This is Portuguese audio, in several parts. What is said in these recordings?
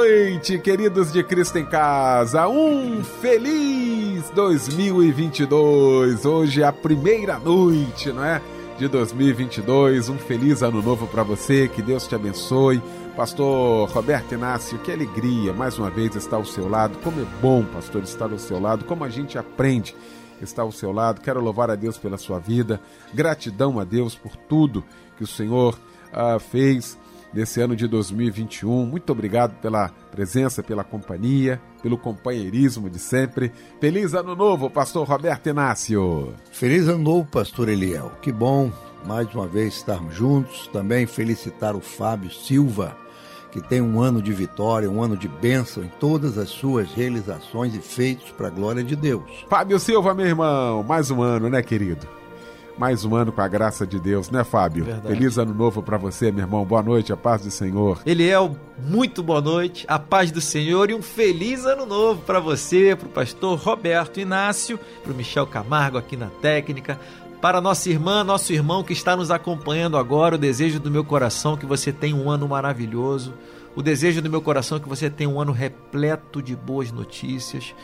Noite, queridos de Cristo em Casa. Um feliz 2022. Hoje é a primeira noite, não é? De 2022. Um feliz ano novo para você. Que Deus te abençoe. Pastor Roberto Inácio, que alegria mais uma vez estar ao seu lado. Como é bom, pastor, estar ao seu lado. Como a gente aprende estar ao seu lado. Quero louvar a Deus pela sua vida. Gratidão a Deus por tudo que o Senhor ah, fez nesse ano de 2021. Muito obrigado pela presença, pela companhia, pelo companheirismo de sempre. Feliz ano novo, pastor Roberto Inácio. Feliz ano novo, pastor Eliel. Que bom mais uma vez estarmos juntos. Também felicitar o Fábio Silva, que tem um ano de vitória, um ano de bênção em todas as suas realizações e feitos para a glória de Deus. Fábio Silva, meu irmão, mais um ano, né, querido? Mais um ano com a graça de Deus, né, Fábio? Verdade. Feliz ano novo para você, meu irmão. Boa noite, a paz do Senhor. Eliel, muito boa noite, a paz do Senhor e um feliz ano novo para você, para o pastor Roberto Inácio, para o Michel Camargo aqui na técnica, para nossa irmã, nosso irmão que está nos acompanhando agora. O desejo do meu coração que você tenha um ano maravilhoso. O desejo do meu coração é que você tenha um ano repleto de boas notícias.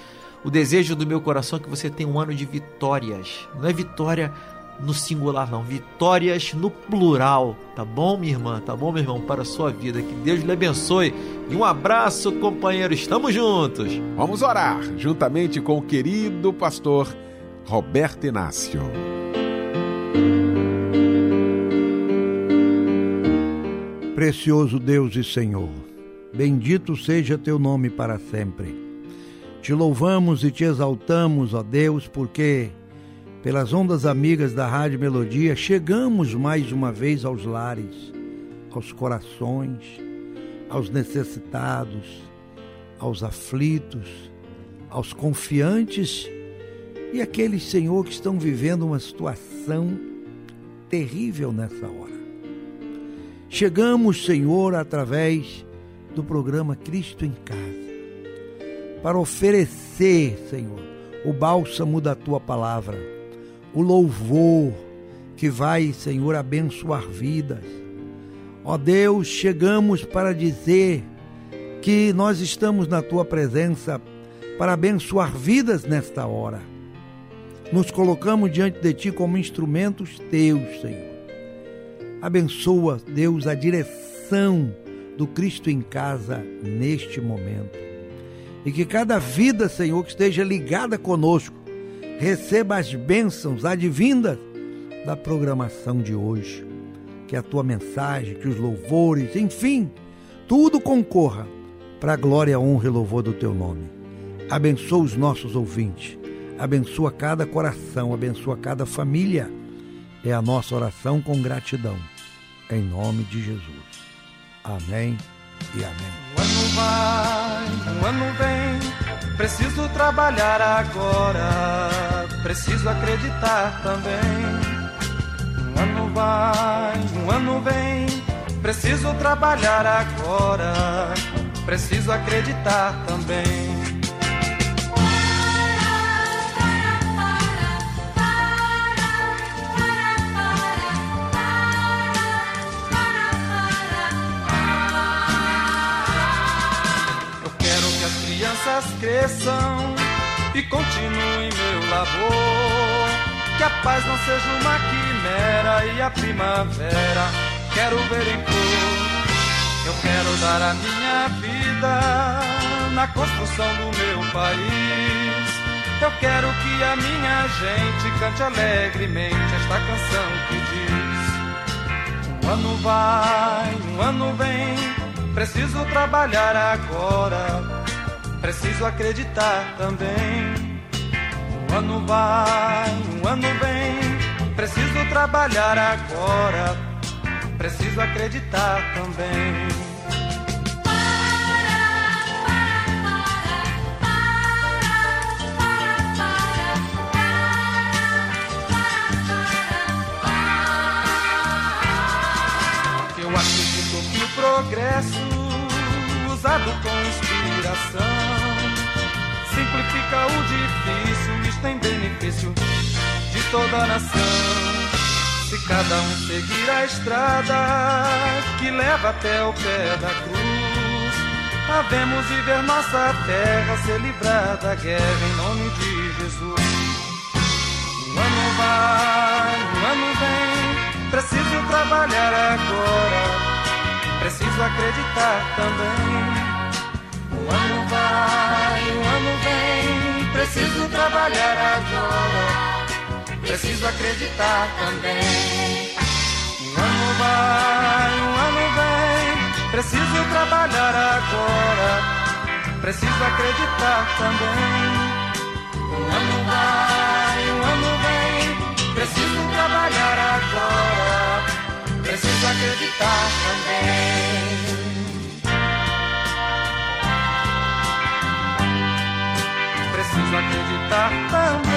O desejo do meu coração é que você tenha um ano de vitórias. Não é vitória no singular, não. Vitórias no plural. Tá bom, minha irmã? Tá bom, meu irmão? Para a sua vida. Que Deus lhe abençoe. E um abraço, companheiro. Estamos juntos. Vamos orar juntamente com o querido pastor Roberto Inácio. Precioso Deus e Senhor, bendito seja teu nome para sempre. Te louvamos e te exaltamos, ó Deus, porque pelas ondas amigas da Rádio Melodia, chegamos mais uma vez aos lares, aos corações, aos necessitados, aos aflitos, aos confiantes e aqueles, Senhor, que estão vivendo uma situação terrível nessa hora. Chegamos, Senhor, através do programa Cristo em Casa, para oferecer, Senhor, o bálsamo da tua palavra o louvor que vai, Senhor, abençoar vidas. Ó Deus, chegamos para dizer que nós estamos na tua presença para abençoar vidas nesta hora. Nos colocamos diante de ti como instrumentos teus, Senhor. Abençoa, Deus, a direção do Cristo em casa neste momento. E que cada vida, Senhor, que esteja ligada conosco, receba as bênçãos advindas da programação de hoje. Que a tua mensagem, que os louvores, enfim, tudo concorra para a glória, honra e louvor do teu nome. Abençoa os nossos ouvintes, abençoa cada coração, abençoa cada família. É a nossa oração com gratidão. Em nome de Jesus. Amém e amém. Um ano vai, um ano vem, preciso trabalhar agora, preciso acreditar também. Um ano vai, um ano vem, preciso trabalhar agora, preciso acreditar também. Crianças cresçam e continuem meu labor. Que a paz não seja uma quimera e a primavera quero ver em cor. Eu quero dar a minha vida na construção do meu país. Eu quero que a minha gente cante alegremente esta canção que diz: Um ano vai, um ano vem, preciso trabalhar agora preciso acreditar também. Um ano vai, um ano vem, preciso trabalhar agora, preciso acreditar também. Eu acredito que o progresso usado com inspiração simplifica o difícil, isto em benefício de toda a nação. Se cada um seguir a estrada que leva até o pé da cruz, havemos de ver nossa terra ser livrada da guerra em nome de Jesus. O ano vai, o ano vem, preciso trabalhar agora, preciso acreditar também. O ano vai, preciso trabalhar agora preciso acreditar também. Um ano vai, um ano vem, preciso trabalhar agora, preciso acreditar também. Um ano vai, um ano vem, preciso trabalhar agora, preciso acreditar também. Preciso acreditar também.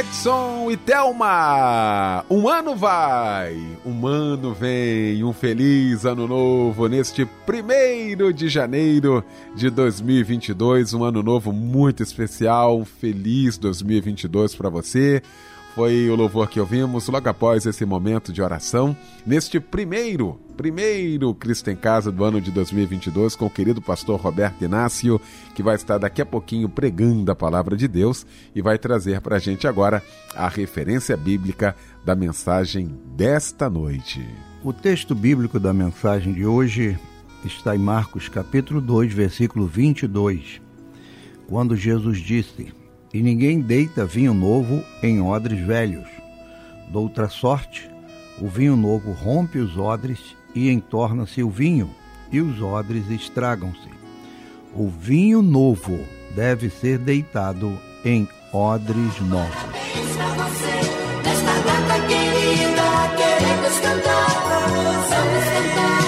Edson e Thelma. Um ano vai, um ano vem, um feliz ano novo neste primeiro de janeiro de 2022. Um ano novo muito especial, um feliz 2022 para você. Foi o louvor que ouvimos logo após esse momento de oração, neste primeiro, primeiro Cristo em Casa do ano de 2022, com o querido pastor Roberto Inácio, que vai estar daqui a pouquinho pregando a palavra de Deus e vai trazer para a gente agora a referência bíblica da mensagem desta noite. O texto bíblico da mensagem de hoje está em Marcos capítulo 2, versículo 22, quando Jesus disse: e ninguém deita vinho novo em odres velhos. Doutra sorte, o vinho novo rompe os odres e entorna-se o vinho, e os odres estragam-se. O vinho novo deve ser deitado em odres novos. Parabéns pra você, nesta data querida, queremos cantar. Vamos cantar,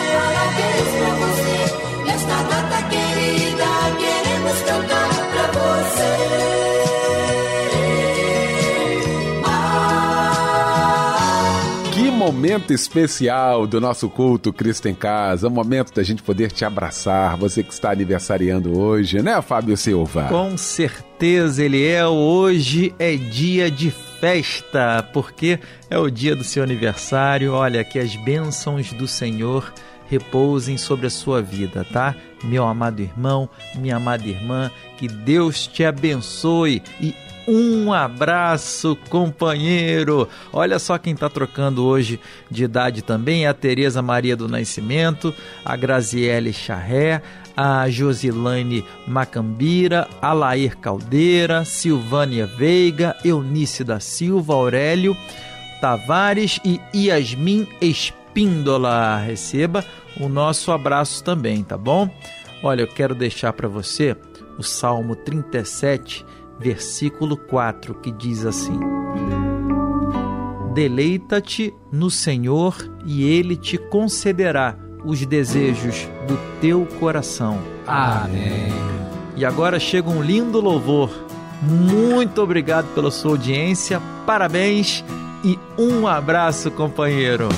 momento especial do nosso culto Cristo em Casa, um momento da gente poder te abraçar, você que está aniversariando hoje, né, Fábio Silva? Com certeza ele é. Hoje é dia de festa, porque é o dia do seu aniversário. Olha, que as bênçãos do Senhor repousem sobre a sua vida, tá? Meu amado irmão, minha amada irmã, que Deus te abençoe e um abraço, companheiro. Olha só quem está trocando hoje de idade também: é a Tereza Maria do Nascimento, a Graziele Charré, a Josilane Macambira, a Lair Caldeira, Silvânia Veiga, Eunice da Silva, Aurélio Tavares e Yasmin Espíndola. Receba o nosso abraço também, tá bom? Olha, eu quero deixar para você o Salmo 37 versículo 4, que diz assim: Deleita-te no Senhor e ele te concederá os desejos do teu coração. Amém. E agora chega um lindo louvor. Muito obrigado pela sua audiência, parabéns e um abraço, companheiro.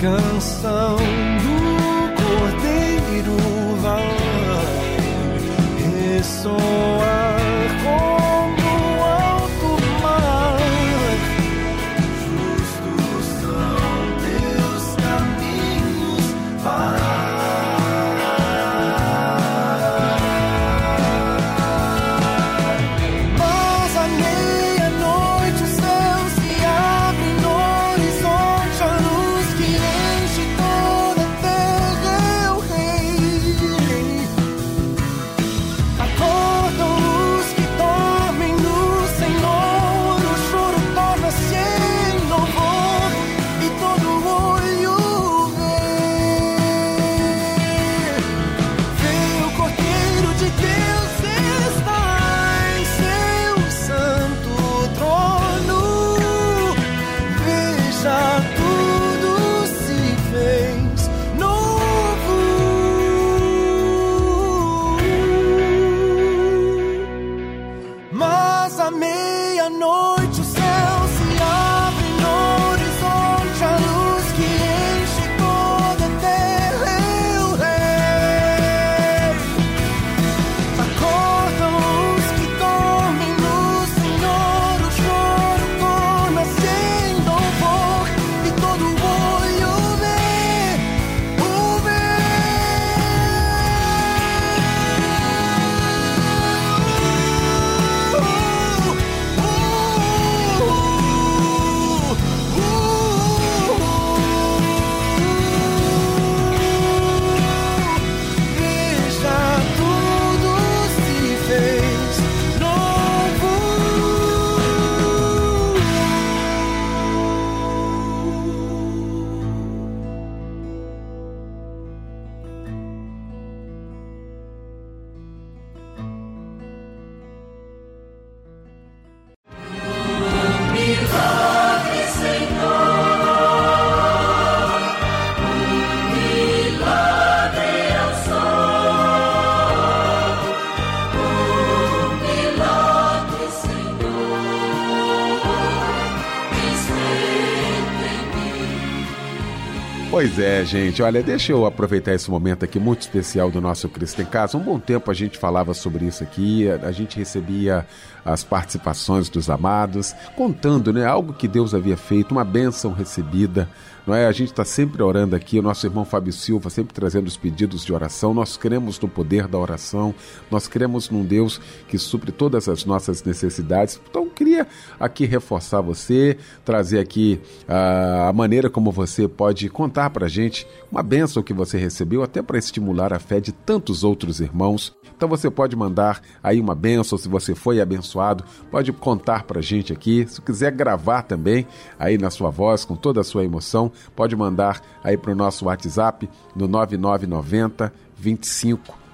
come Pois é, gente. Olha, deixa eu aproveitar esse momento aqui muito especial do nosso Cristo em Casa. Um bom tempo a gente falava sobre isso aqui, a, gente recebia as participações dos amados, contando, né, algo que Deus havia feito, uma bênção recebida não é? A gente está sempre orando aqui, o nosso irmão Fábio Silva sempre trazendo os pedidos de oração. Nós cremos no poder da oração, nós cremos num Deus que supre todas as nossas necessidades. Então, queria aqui reforçar você, trazer aqui uh, a maneira como você pode contar para a gente uma bênção que você recebeu, até para estimular a fé de tantos outros irmãos. Então você pode mandar aí uma bênção, se você foi abençoado, pode contar para a gente aqui. Se quiser gravar também aí na sua voz, com toda a sua emoção, pode mandar aí para o nosso WhatsApp no 9990 25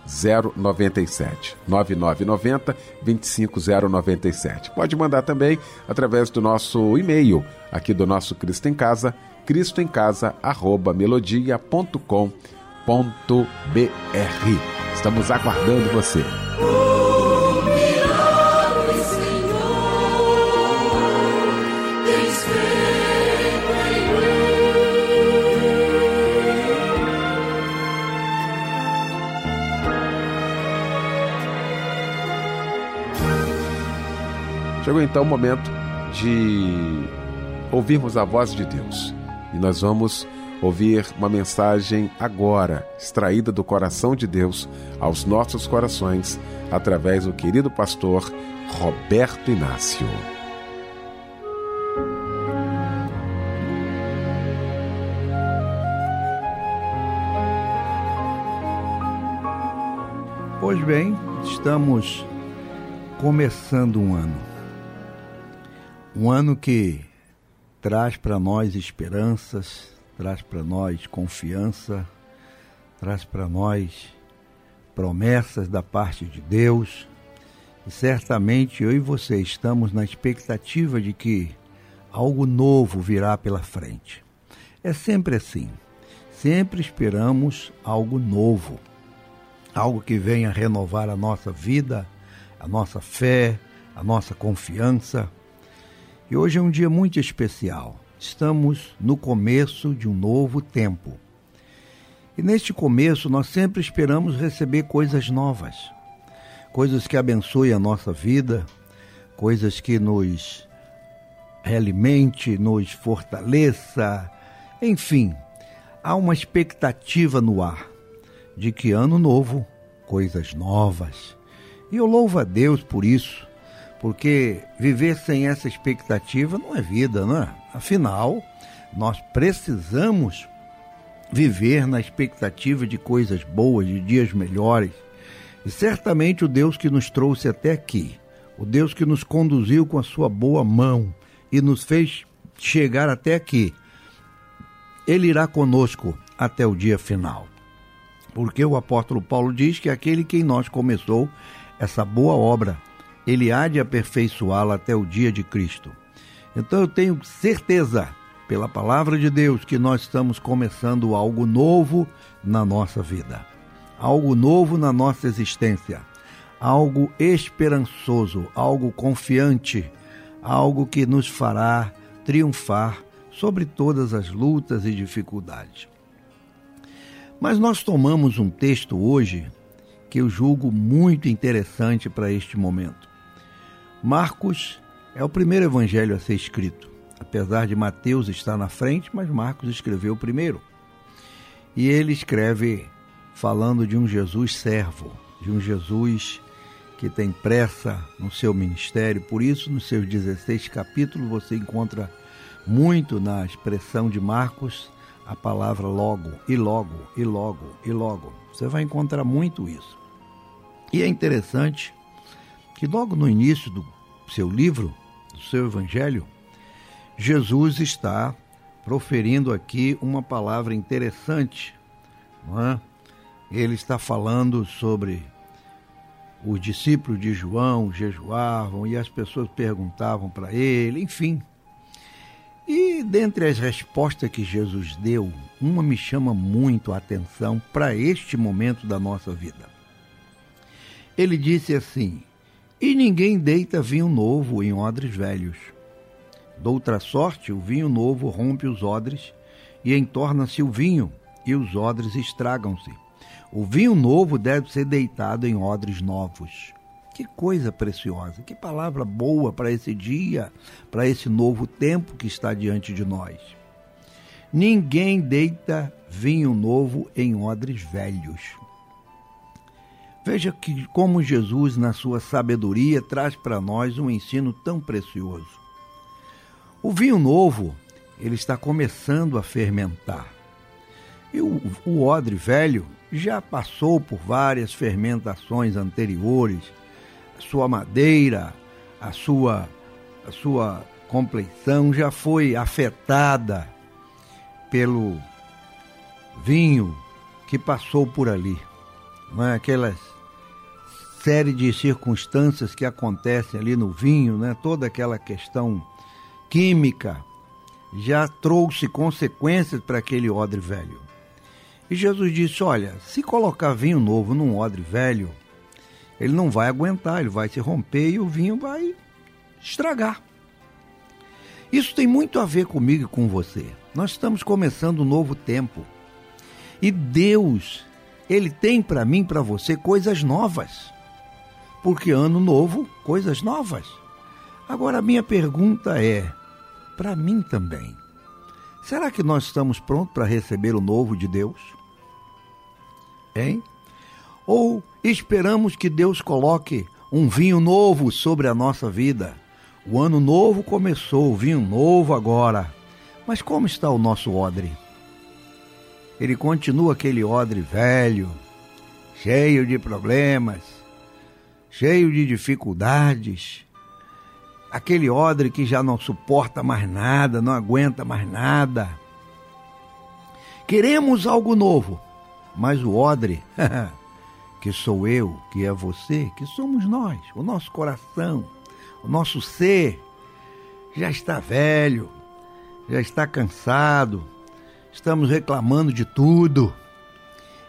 097 9990 25097. Pode mandar também através do nosso e-mail aqui do nosso Cristo em Casa, cristoemcasa@melodia.com.br. Estamos aguardando você. Chegou então o momento de ouvirmos a voz de Deus. E nós vamos ouvir uma mensagem agora, extraída do coração de Deus aos nossos corações, através do querido pastor Roberto Inácio. Pois bem, estamos começando um ano. Um ano que traz para nós esperanças, traz para nós confiança, traz para nós promessas da parte de Deus. E certamente eu e você estamos na expectativa de que algo novo virá pela frente. É sempre assim. Sempre esperamos algo novo, algo que venha renovar a nossa vida, a nossa fé, a nossa confiança. E hoje é um dia muito especial. Estamos no começo de um novo tempo. E neste começo nós sempre esperamos receber coisas novas, coisas que abençoem a nossa vida, coisas que nos realimente, nos fortaleça, enfim, há uma expectativa no ar de que ano novo, coisas novas. E eu louvo a Deus por isso, porque viver sem essa expectativa não é vida, não é? Afinal, nós precisamos viver na expectativa de coisas boas, de dias melhores. E certamente o Deus que nos trouxe até aqui, o Deus que nos conduziu com a sua boa mão e nos fez chegar até aqui, ele irá conosco até o dia final. Porque o apóstolo Paulo diz que aquele que em nós começou essa boa obra, ele há de aperfeiçoá-la até o dia de Cristo. Então eu tenho certeza, pela palavra de Deus, que nós estamos começando algo novo na nossa vida, algo novo na nossa existência, algo esperançoso, algo confiante, algo que nos fará triunfar sobre todas as lutas e dificuldades. Mas nós tomamos um texto hoje que eu julgo muito interessante para este momento. Marcos é o primeiro evangelho a ser escrito. Apesar de Mateus estar na frente, mas Marcos escreveu primeiro. E ele escreve falando de um Jesus servo, de um Jesus que tem pressa no seu ministério. Por isso, nos seus 16 capítulos, você encontra muito na expressão de Marcos a palavra logo, e logo, e logo, e logo. Você vai encontrar muito isso. E é interessante que logo no início do seu livro, do seu evangelho, Jesus está proferindo aqui uma palavra interessante. É? Ele está falando sobre os discípulos de João jejuavam e as pessoas perguntavam para ele, enfim. E dentre as respostas que Jesus deu, uma me chama muito a atenção para este momento da nossa vida. Ele disse assim: E ninguém deita vinho novo em odres velhos. Doutra sorte, o vinho novo rompe os odres e entorna-se o vinho, e os odres estragam-se. O vinho novo deve ser deitado em odres novos. Que coisa preciosa, que palavra boa para esse dia, para esse novo tempo que está diante de nós. Ninguém deita vinho novo em odres velhos. Veja que como Jesus, na sua sabedoria, traz para nós um ensino tão precioso. O vinho novo, ele está começando a fermentar. E o, o odre velho já passou por várias fermentações anteriores sua madeira, a sua, a sua compleição já foi afetada pelo vinho que passou por ali. Não é? Aquelas série de circunstâncias que acontecem ali no vinho, né? toda aquela questão química já trouxe consequências para aquele odre velho. E Jesus disse: Olha, se colocar vinho novo num odre velho, ele não vai aguentar, ele vai se romper e o vinho vai estragar. Isso tem muito a ver comigo e com você. Nós estamos começando um novo tempo. E Deus, ele tem para mim, para você coisas novas. Porque ano novo, coisas novas. Agora a minha pergunta é, para mim também. Será que nós estamos prontos para receber o novo de Deus? Hein? Ou esperamos que Deus coloque um vinho novo sobre a nossa vida? O ano novo começou, o vinho novo agora. Mas como está o nosso odre? Ele continua aquele odre velho, cheio de problemas, cheio de dificuldades. Aquele odre que já não suporta mais nada, não aguenta mais nada. Queremos algo novo, mas o odre, que sou eu, que é você, que somos nós, o nosso coração, o nosso ser, já está velho, já está cansado, estamos reclamando de tudo.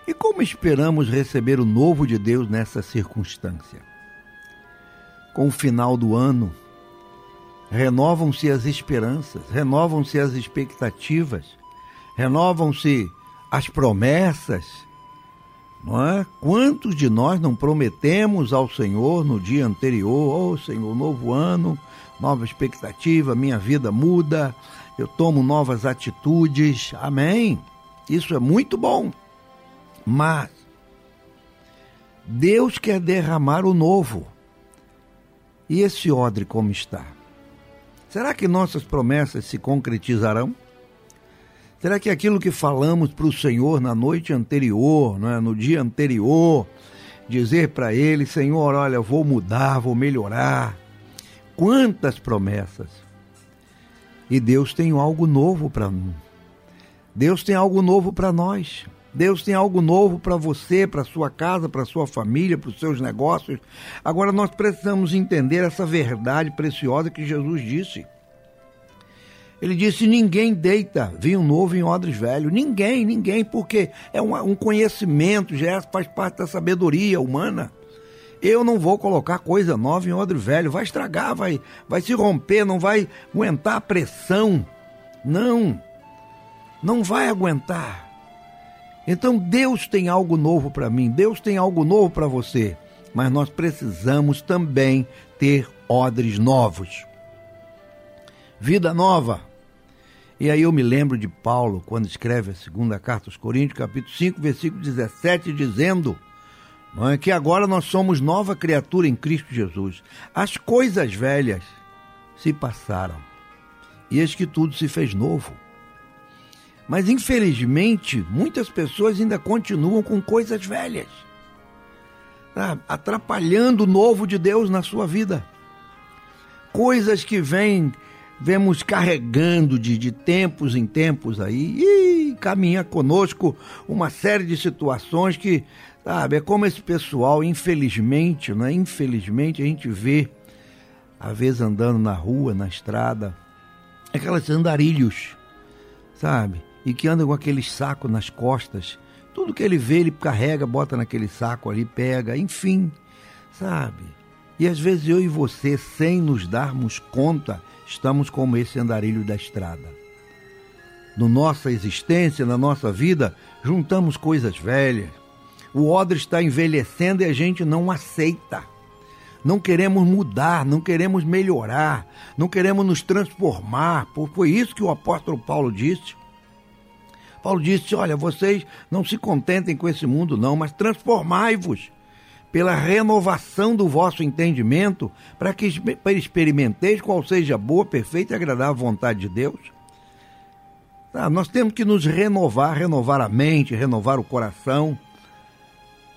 E como esperamos receber o novo de Deus nessa circunstância? Com o final do ano, renovam-se as esperanças, renovam-se as expectativas, renovam-se as promessas. Não é? Quantos de nós não prometemos ao Senhor no dia anterior, oh Senhor, novo ano, nova expectativa, minha vida muda, eu tomo novas atitudes. Amém. Isso é muito bom. Mas Deus quer derramar o novo. E esse odre como está? Será que nossas promessas se concretizarão? Será que aquilo que falamos para o Senhor na noite anterior, é? no dia anterior, dizer para Ele, Senhor, olha, vou mudar, vou melhorar. Quantas promessas! E Deus tem algo novo para mim. Deus tem algo novo para nós. Deus tem algo novo para você, para sua casa, para sua família, para os seus negócios. Agora nós precisamos entender essa verdade preciosa que Jesus disse. Ele disse: ninguém deita vinho novo em odres velho. Ninguém, ninguém, porque é um, um conhecimento, já faz parte da sabedoria humana. Eu não vou colocar coisa nova em odre velho, vai estragar, vai, vai se romper, não vai aguentar a pressão. Não, não vai aguentar. Então Deus tem algo novo para mim, Deus tem algo novo para você, mas nós precisamos também ter odres novos. Vida nova. E aí eu me lembro de Paulo, quando escreve a segunda carta aos Coríntios, capítulo 5, versículo 17, dizendo é, que agora nós somos nova criatura em Cristo Jesus. As coisas velhas se passaram, e eis que tudo se fez novo. Mas infelizmente, muitas pessoas ainda continuam com coisas velhas, tá? atrapalhando o novo de Deus na sua vida. Coisas que vêm, vemos carregando de, de tempos em tempos aí, e caminha conosco uma série de situações que, sabe, é como esse pessoal, infelizmente, né? Infelizmente a gente vê, às vezes andando na rua, na estrada, aquelas andarilhos, sabe? E que anda com aqueles sacos nas costas. Tudo que ele vê, ele carrega, bota naquele saco ali, pega, enfim, sabe? E às vezes eu e você, sem nos darmos conta, estamos como esse andarilho da estrada. No nossa existência, na nossa vida, juntamos coisas velhas. O odre está envelhecendo e a gente não aceita. Não queremos mudar, não queremos melhorar, não queremos nos transformar. Foi isso que o apóstolo Paulo disse. Paulo disse: Olha, vocês não se contentem com esse mundo, não, mas transformai-vos pela renovação do vosso entendimento, para que experimenteis qual seja a boa, perfeita e agradável vontade de Deus. Ah, nós temos que nos renovar, renovar a mente, renovar o coração.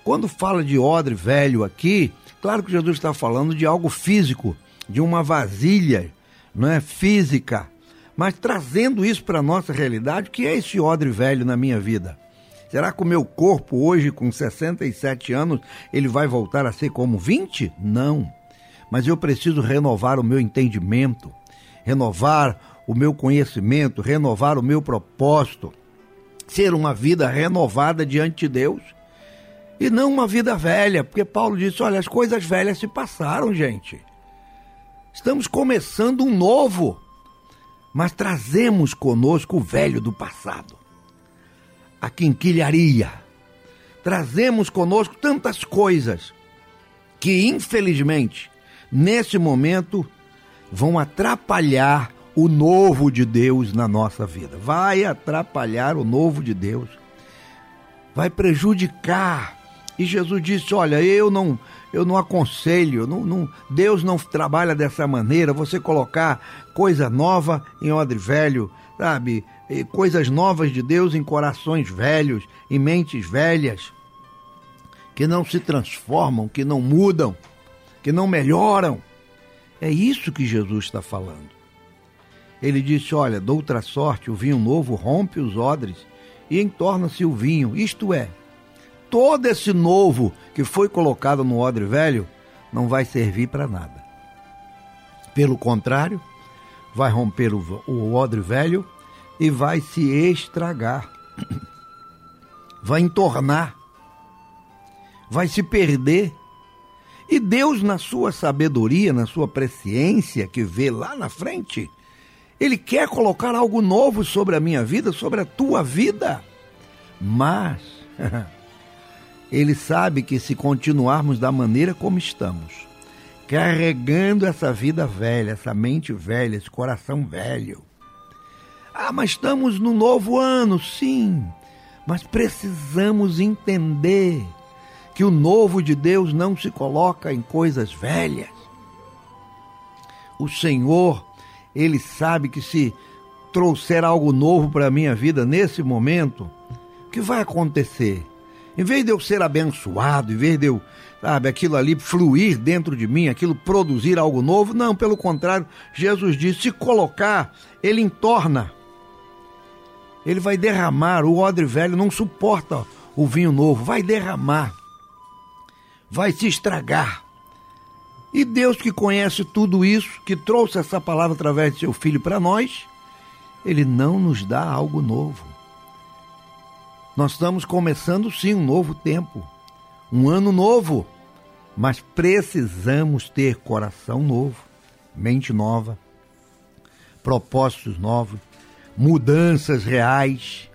Quando fala de odre velho aqui, claro que Jesus está falando de algo físico, de uma vasilha, não é física, mas trazendo isso para a nossa realidade, o que é esse odre velho na minha vida? Será que o meu corpo hoje, com 67 anos, ele vai voltar a ser como 20? Não. Mas eu preciso renovar o meu entendimento, renovar o meu conhecimento, renovar o meu propósito, ser uma vida renovada diante de Deus e não uma vida velha, porque Paulo disse: olha, as coisas velhas se passaram, gente. Estamos começando um novo mas trazemos conosco o velho do passado, a quinquilharia. Trazemos conosco tantas coisas que, infelizmente, nesse momento, vão atrapalhar o novo de Deus na nossa vida. Vai atrapalhar o novo de Deus. Vai prejudicar. E Jesus disse: Olha, eu não, eu não aconselho, não, não, Deus não trabalha dessa maneira, você colocar coisa nova em odre velho, sabe? E coisas novas de Deus em corações velhos, em mentes velhas. que não se transformam, que não mudam, que não melhoram. É isso que Jesus está falando. Ele disse: Olha, doutra sorte, o vinho novo rompe os odres e entorna-se o vinho. Isto é, todo esse novo que foi colocado no odre velho não vai servir para nada. Pelo contrário, vai romper o, o odre velho e vai se estragar, vai entornar, vai se perder. E Deus, na sua sabedoria, na sua presciência, que vê lá na frente, Ele quer colocar algo novo sobre a minha vida, sobre a tua vida. Mas Ele sabe que se continuarmos da maneira como estamos, carregando essa vida velha, essa mente velha, esse coração velho. Ah, mas estamos no novo ano, sim, mas precisamos entender que o novo de Deus não se coloca em coisas velhas. O Senhor, Ele sabe que se trouxer algo novo para a minha vida nesse momento, o que vai acontecer? Em vez de eu ser abençoado, em vez de eu, sabe, aquilo ali fluir dentro de mim, aquilo produzir algo novo, não, pelo contrário, Jesus disse: se colocar, ele entorna. Ele vai derramar, o odre velho não suporta o vinho novo, vai derramar, vai se estragar. E Deus que conhece tudo isso, que trouxe essa palavra através de seu filho para nós, ele não nos dá algo novo. Nós estamos começando sim um novo tempo, um ano novo, mas precisamos ter coração novo, mente nova, propósitos novos, mudanças reais.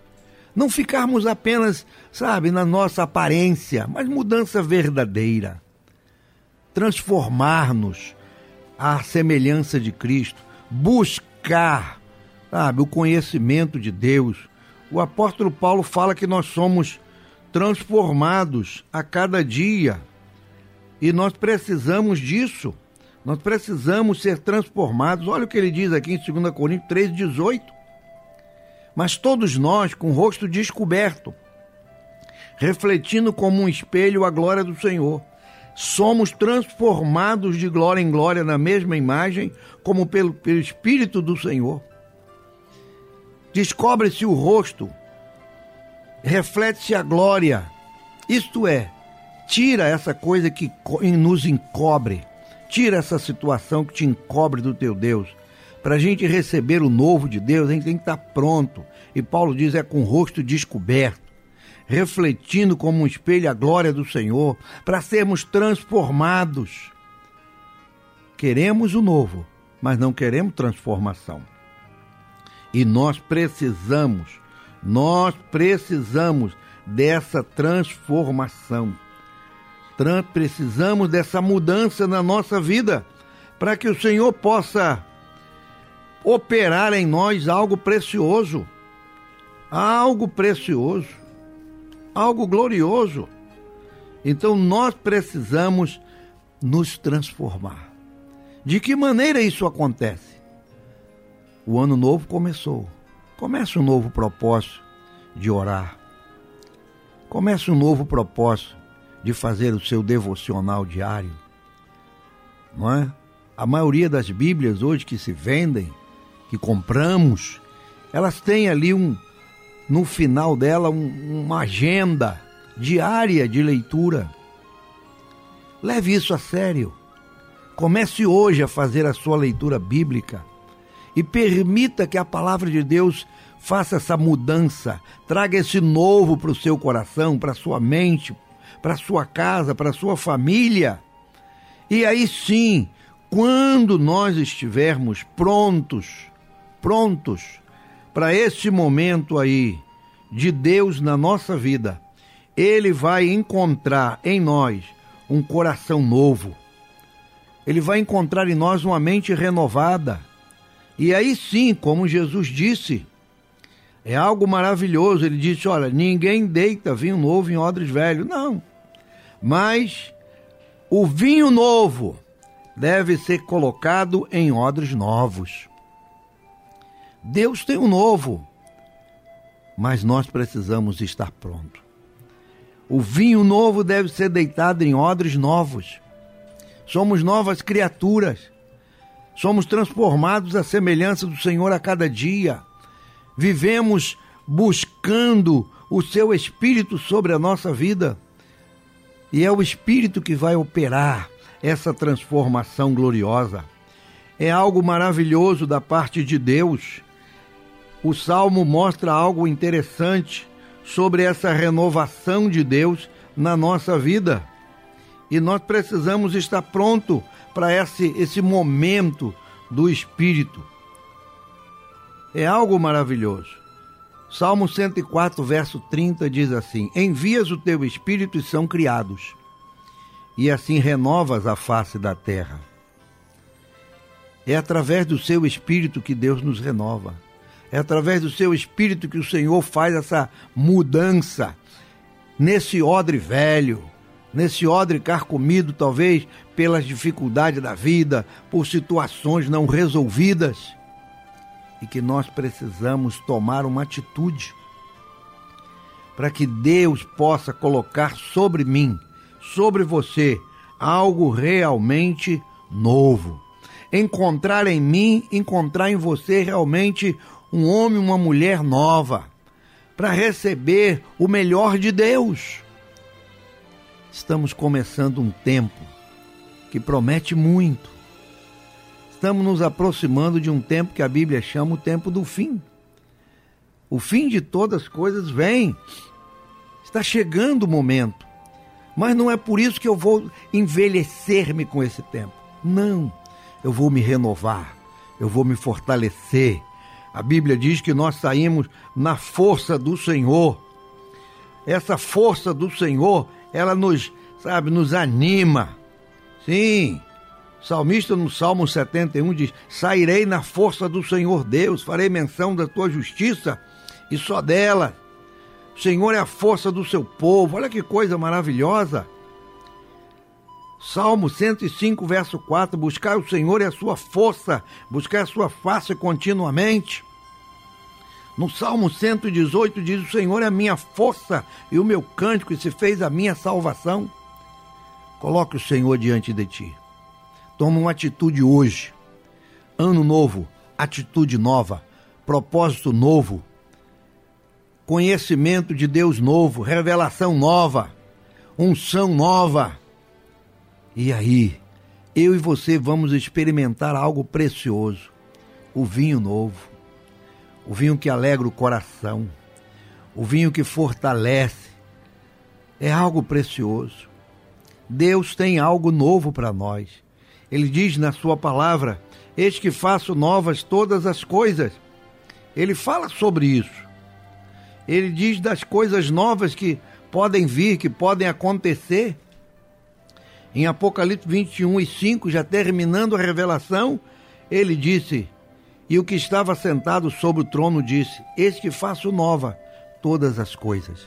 Não ficarmos apenas, sabe, na nossa aparência, mas mudança verdadeira. Transformar-nos à semelhança de Cristo, buscar, sabe, o conhecimento de Deus o apóstolo Paulo fala que nós somos transformados a cada dia. E nós precisamos disso. Nós precisamos ser transformados. Olha o que ele diz aqui em 2 Coríntios 3,18. Mas todos nós, com o rosto descoberto, refletindo como um espelho a glória do Senhor, somos transformados de glória em glória na mesma imagem, como pelo, pelo Espírito do Senhor descobre-se o rosto, reflete-se a glória. Isto é, tira essa coisa que nos encobre, tira essa situação que te encobre do teu Deus. Para a gente receber o novo de Deus, a gente tem que estar pronto. E Paulo diz: é com o rosto descoberto, refletindo como um espelho a glória do Senhor, para sermos transformados. Queremos o novo, mas não queremos transformação. E nós precisamos, nós precisamos dessa transformação. Trans, precisamos dessa mudança na nossa vida para que o Senhor possa operar em nós algo precioso, algo precioso, algo glorioso. Então nós precisamos nos transformar. De que maneira isso acontece? O ano novo começou. Comece um novo propósito de orar. Comece um novo propósito de fazer o seu devocional diário. Não é? A maioria das Bíblias hoje que se vendem, que compramos, elas têm ali um, no final dela um, uma agenda diária de leitura. Leve isso a sério. Comece hoje a fazer a sua leitura bíblica e permita que a palavra de Deus faça essa mudança, traga esse novo para o seu coração, para a sua mente, para a sua casa, para a sua família. E aí sim, quando nós estivermos prontos, prontos para esse momento aí de Deus na nossa vida, Ele vai encontrar em nós um coração novo. Ele vai encontrar em nós uma mente renovada e aí sim, como Jesus disse, é algo maravilhoso. Ele disse: Olha, ninguém deita vinho novo em odres velhos. Não. Mas o vinho novo deve ser colocado em odres novos. Deus tem um novo, mas nós precisamos estar pronto. O vinho novo deve ser deitado em odres novos. Somos novas criaturas. Somos transformados à semelhança do Senhor a cada dia. Vivemos buscando o seu Espírito sobre a nossa vida. E é o Espírito que vai operar essa transformação gloriosa. É algo maravilhoso da parte de Deus. O salmo mostra algo interessante sobre essa renovação de Deus na nossa vida. E nós precisamos estar pronto para esse, esse momento do Espírito. É algo maravilhoso. Salmo 104, verso 30 diz assim: Envias o teu Espírito e são criados, e assim renovas a face da terra. É através do seu Espírito que Deus nos renova. É através do seu Espírito que o Senhor faz essa mudança nesse odre velho, nesse odre carcomido, talvez pelas dificuldades da vida, por situações não resolvidas, e que nós precisamos tomar uma atitude para que Deus possa colocar sobre mim, sobre você, algo realmente novo. Encontrar em mim, encontrar em você realmente um homem, uma mulher nova, para receber o melhor de Deus. Estamos começando um tempo que promete muito. Estamos nos aproximando de um tempo que a Bíblia chama o tempo do fim. O fim de todas as coisas vem. Está chegando o momento. Mas não é por isso que eu vou envelhecer-me com esse tempo. Não. Eu vou me renovar. Eu vou me fortalecer a Bíblia diz que nós saímos na força do Senhor. Essa força do Senhor, ela nos, sabe, nos anima. Sim. O salmista no Salmo 71 diz: Sairei na força do Senhor Deus, farei menção da tua justiça e só dela. O Senhor é a força do seu povo. Olha que coisa maravilhosa. Salmo 105, verso 4: Buscar o Senhor e a sua força, buscar a sua face continuamente. No Salmo 118 diz: O Senhor é a minha força e o meu cântico e se fez a minha salvação. Coloque o Senhor diante de ti. Toma uma atitude hoje. Ano novo, atitude nova, propósito novo, conhecimento de Deus novo, revelação nova, unção nova e aí, eu e você vamos experimentar algo precioso: o vinho novo, o vinho que alegra o coração, o vinho que fortalece. É algo precioso. Deus tem algo novo para nós. Ele diz na Sua palavra: Eis que faço novas todas as coisas. Ele fala sobre isso. Ele diz das coisas novas que podem vir, que podem acontecer. Em Apocalipse 21 e 5, já terminando a revelação, ele disse: E o que estava sentado sobre o trono disse: Eis que faço nova todas as coisas.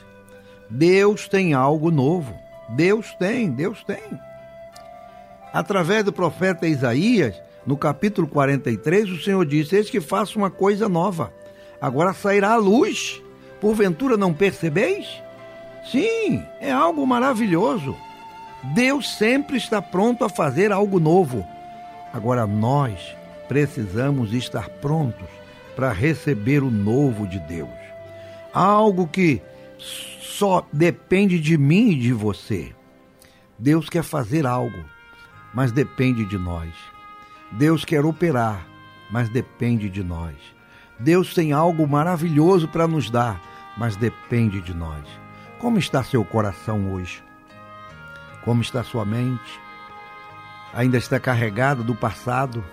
Deus tem algo novo. Deus tem, Deus tem. Através do profeta Isaías, no capítulo 43, o Senhor disse: Eis que faço uma coisa nova. Agora sairá a luz. Porventura não percebeis? Sim, é algo maravilhoso. Deus sempre está pronto a fazer algo novo. Agora nós precisamos estar prontos para receber o novo de Deus. Algo que só depende de mim e de você. Deus quer fazer algo, mas depende de nós. Deus quer operar, mas depende de nós. Deus tem algo maravilhoso para nos dar, mas depende de nós. Como está seu coração hoje? Como está sua mente? Ainda está carregado do passado?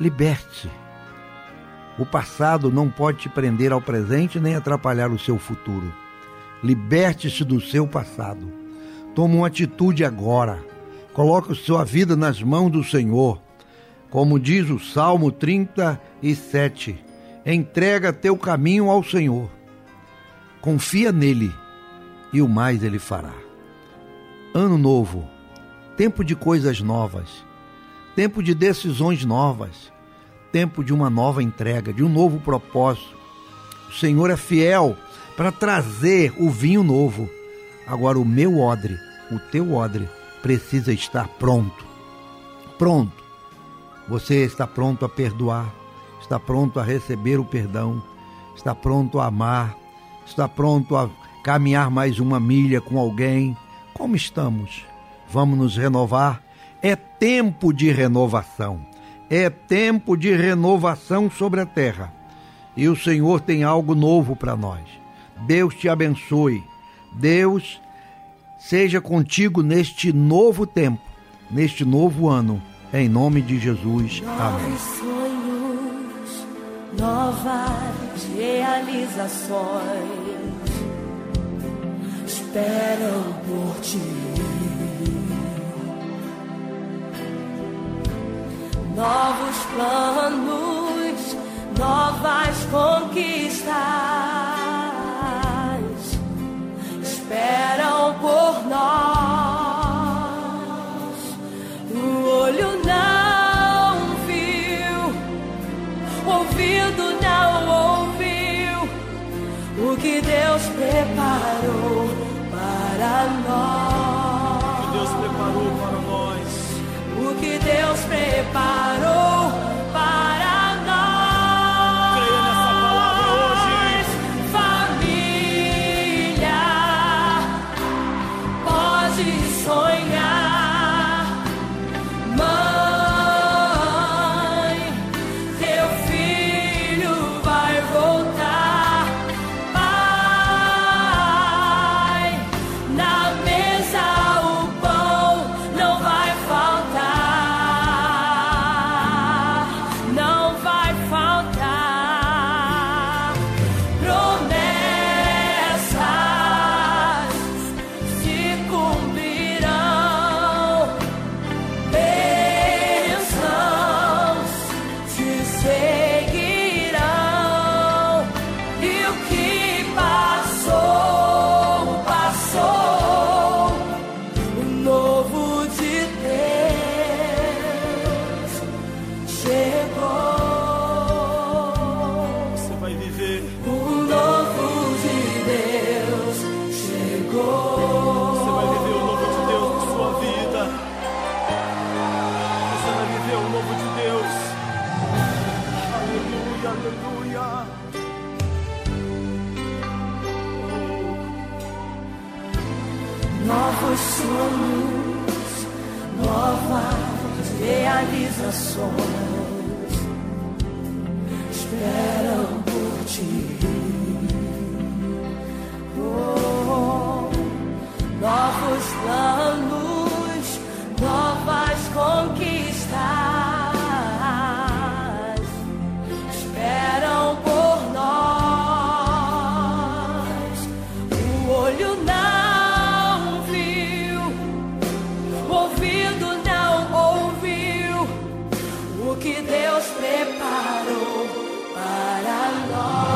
Liberte-se. O passado não pode te prender ao presente nem atrapalhar o seu futuro. Liberte-se do seu passado. Tome uma atitude agora. Coloque sua vida nas mãos do Senhor. Como diz o Salmo 37, entrega teu caminho ao Senhor. Confia nele e o mais ele fará. Ano novo, tempo de coisas novas, tempo de decisões novas, tempo de uma nova entrega, de um novo propósito. O Senhor é fiel para trazer o vinho novo. Agora o meu odre, o teu odre, precisa estar pronto. Pronto. Você está pronto a perdoar, está pronto a receber o perdão, está pronto a amar, está pronto a caminhar mais uma milha com alguém. Como estamos? Vamos nos renovar? É tempo de renovação. É tempo de renovação sobre a terra. E o Senhor tem algo novo para nós. Deus te abençoe. Deus seja contigo neste novo tempo, neste novo ano. Em nome de Jesus. Amém. Novos sonhos, novas realizações esperam por ti. Novos planos, novas conquistas esperam por nós. O olho não viu, ouvido não ouviu o que Deus preparou para nós. Deus preparou que Deus preparou para nós.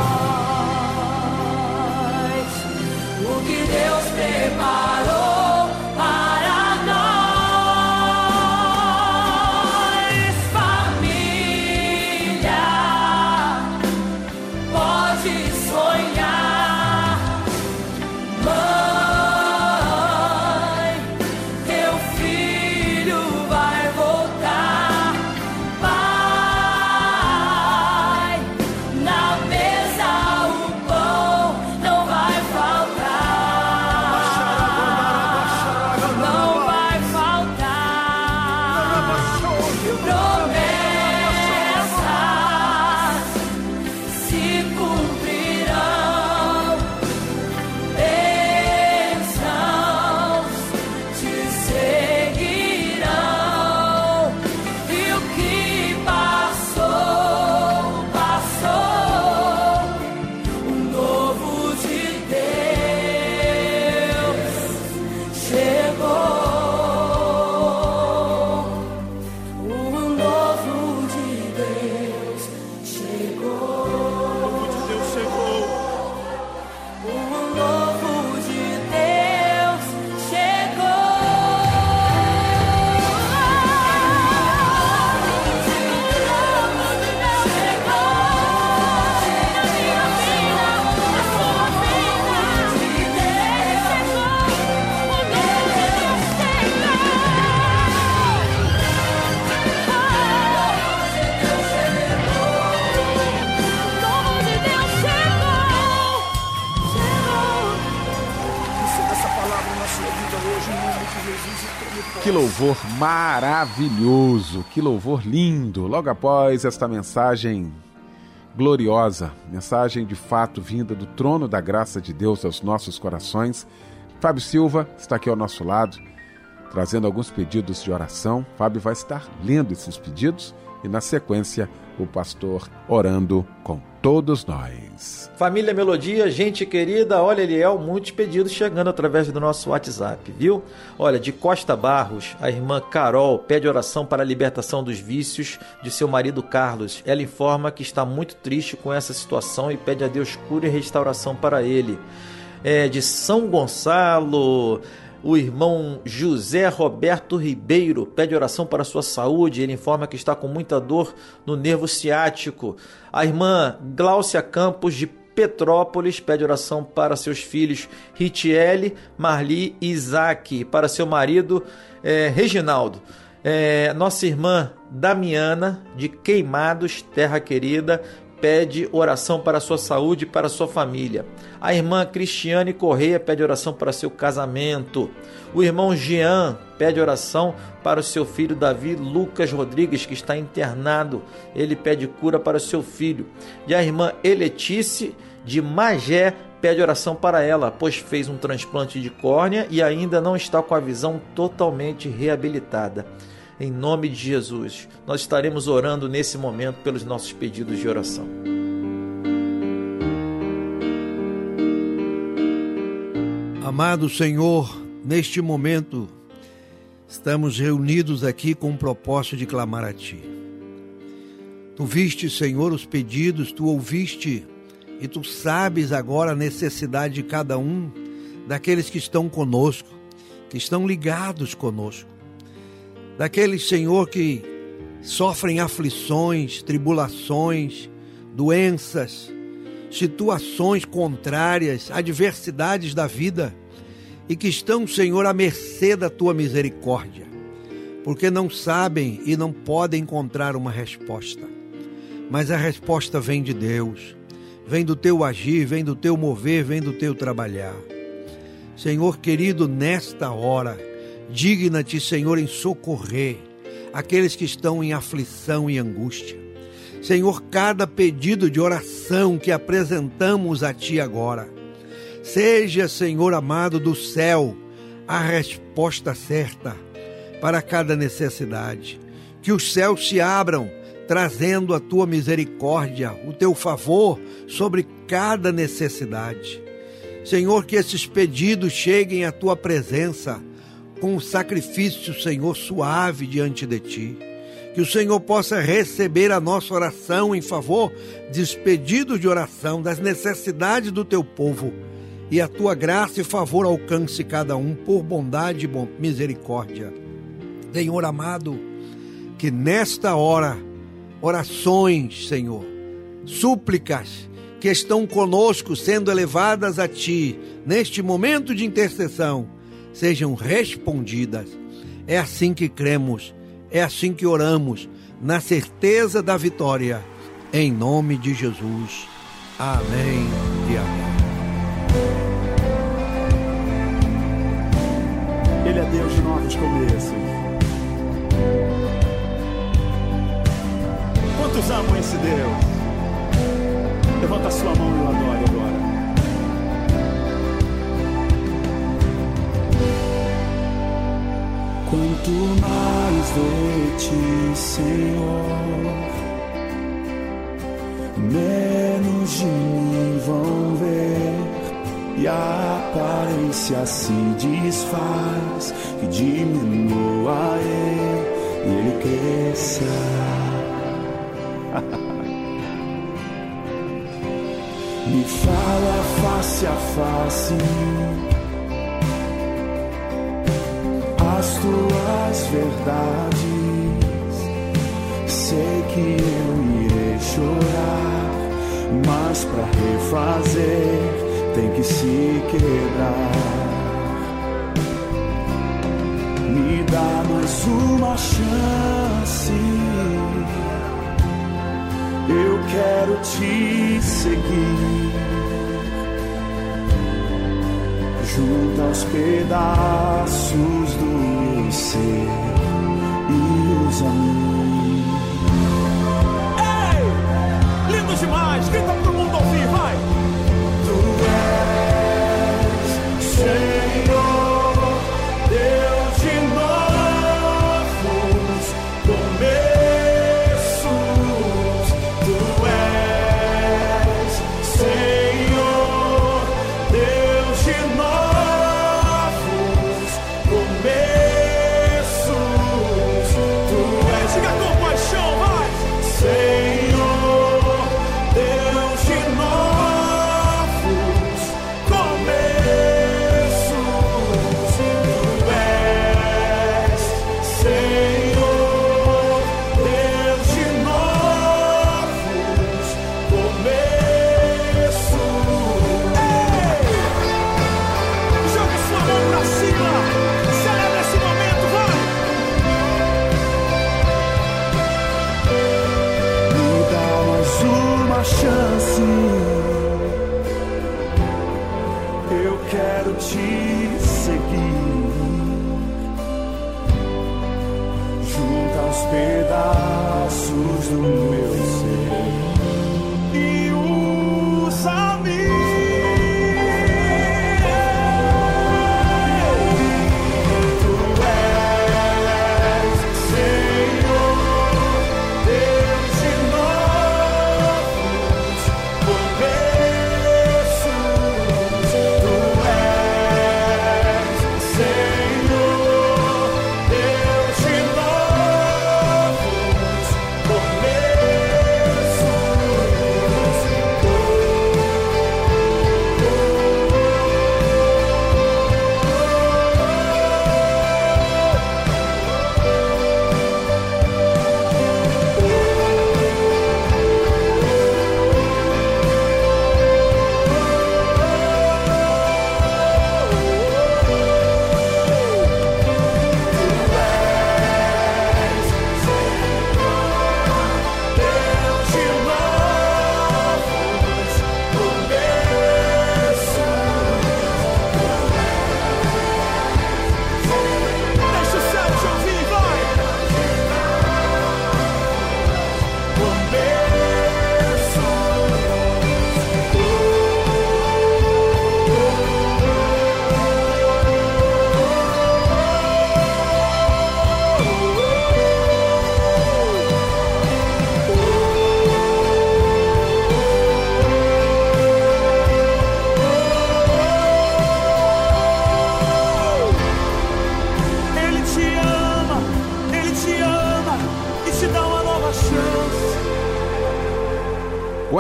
O que Deus preparou louvor maravilhoso, que louvor lindo. Logo após esta mensagem gloriosa, mensagem de fato vinda do trono da graça de Deus aos nossos corações. Fábio Silva está aqui ao nosso lado, trazendo alguns pedidos de oração. Fábio vai estar lendo esses pedidos e, na sequência, o pastor orando com todos nós. Família Melodia, gente querida, olha, Eliel, muitos pedidos chegando através do nosso WhatsApp, viu? Olha, de Costa Barros, a irmã Carol pede oração para a libertação dos vícios de seu marido Carlos. Ela informa que está muito triste com essa situação e pede a Deus cura e restauração para ele. É, de São Gonçalo, o irmão José Roberto Ribeiro pede oração para sua saúde. Ele informa que está com muita dor no nervo ciático. A irmã Gláucia Campos de Petrópolis pede oração para seus filhos Ritiele, Marli e Isaac, para seu marido é, Reginaldo. É, nossa irmã Damiana de Queimados, Terra Querida, pede oração para sua saúde e para sua família. A irmã Cristiane Correia pede oração para seu casamento. O irmão Jean pede oração para o seu filho Davi Lucas Rodrigues, que está internado. Ele pede cura para o seu filho. E a irmã Eletice de Magé pede oração para ela, pois fez um transplante de córnea e ainda não está com a visão totalmente reabilitada em nome de Jesus. Nós estaremos orando nesse momento pelos nossos pedidos de oração. Amado Senhor, neste momento estamos reunidos aqui com o propósito de clamar a Ti. Tu viste, Senhor, os pedidos, tu ouviste e tu sabes agora a necessidade de cada um daqueles que estão conosco, que estão ligados conosco daqueles, Senhor, que sofrem aflições, tribulações, doenças, situações contrárias, adversidades da vida e que estão, Senhor, à mercê da tua misericórdia, porque não sabem e não podem encontrar uma resposta. Mas a resposta vem de Deus, vem do teu agir, vem do teu mover, vem do teu trabalhar. Senhor querido, nesta hora, Digna-te, Senhor, em socorrer aqueles que estão em aflição e angústia. Senhor, cada pedido de oração que apresentamos a Ti agora, seja, Senhor amado do céu, a resposta certa para cada necessidade. Que os céus se abram, trazendo a Tua misericórdia, o Teu favor sobre cada necessidade. Senhor, que esses pedidos cheguem à Tua presença com um sacrifício, Senhor, suave diante de ti. Que o Senhor possa receber a nossa oração em favor dos pedidos de oração, das necessidades do teu povo. E a tua graça e favor alcance cada um por bondade e misericórdia. Senhor amado, que nesta hora, orações, Senhor, súplicas que estão conosco sendo elevadas a Ti, neste momento de intercessão, sejam respondidas. É assim que cremos, é assim que oramos, na certeza da vitória. Em nome de Jesus. Amém e amém. Ele é Deus de novos começos. Quantos amam esse Deus? Levanta sua mão e o adore agora. Quanto mais de ti, Senhor, menos de mim vão ver, e a aparência se desfaz, e diminua ele, e ele crescerá. Me fala face a face as tuas verdades. Sei que eu irei chorar, mas para refazer tem que se quebrar. Me dá mais uma chance. Eu quero te seguir junta os pedaços do meu ser e usa mim. Ei! Lindo demais! Grita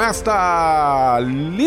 Com esta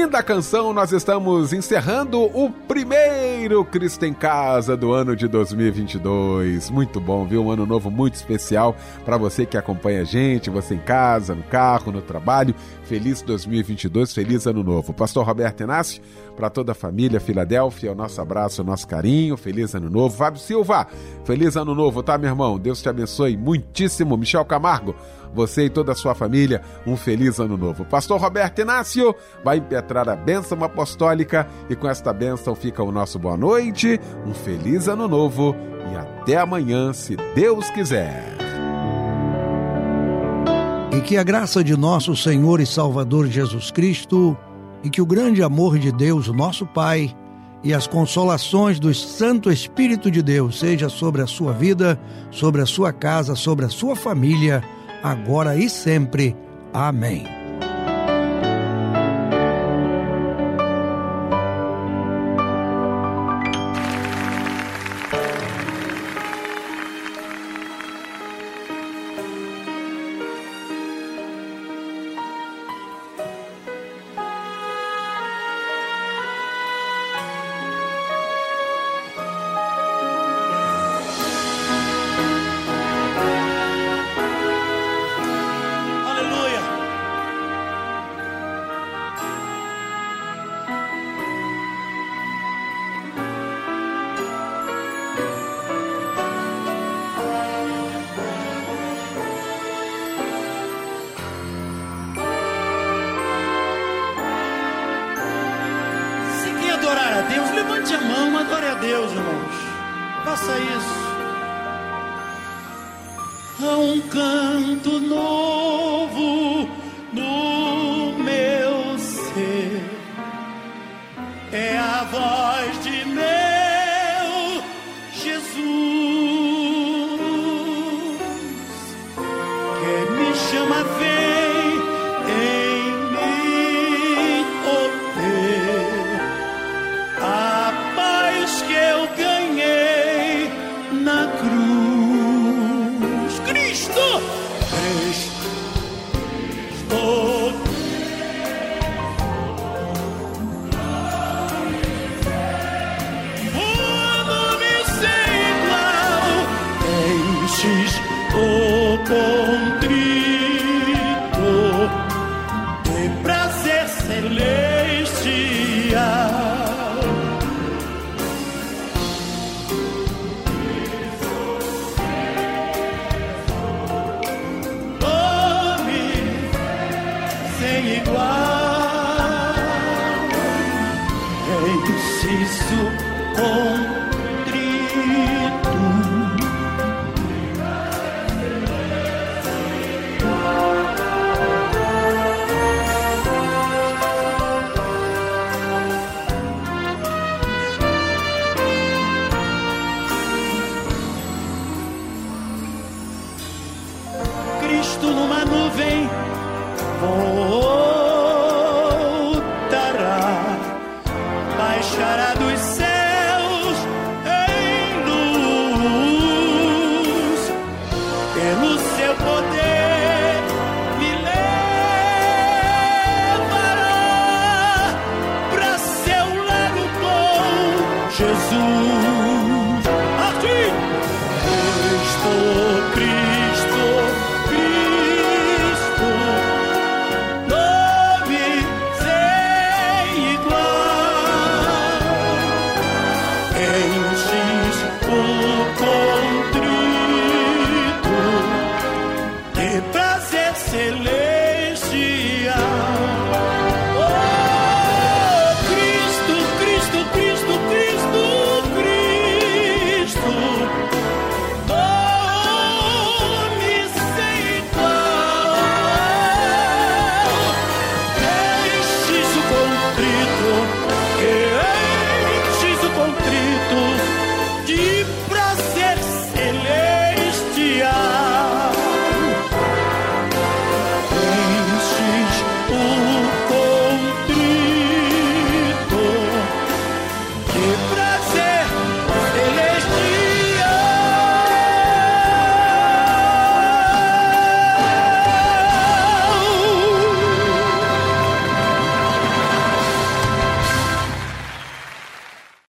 linda canção, nós estamos encerrando o primeiro Cristo em Casa do ano de 2022. Muito bom, viu? Um ano novo muito especial para você que acompanha a gente, você em casa, no carro, no trabalho. Feliz 2022, feliz ano novo. Pastor Roberto Inácio, para toda a família Filadélfia, o nosso abraço, o nosso carinho. Feliz ano novo. Fábio Silva, feliz ano novo, tá, meu irmão? Deus te abençoe muitíssimo. Michel Camargo, você e toda a sua família, um feliz ano novo. Pastor Roberto Inácio vai impetrar a bênção apostólica e com esta bênção fica o nosso boa noite, um feliz ano novo e até amanhã, se Deus quiser. E que a graça de nosso Senhor e Salvador Jesus Cristo, e que o grande amor de Deus, nosso Pai, e as consolações do Santo Espírito de Deus seja sobre a sua vida, sobre a sua casa, sobre a sua família, agora e sempre. Amém. uma glória a Deus, irmãos. Faça isso. Há um canto novo no meu ser. É a voz rosto numa nuvem. Vou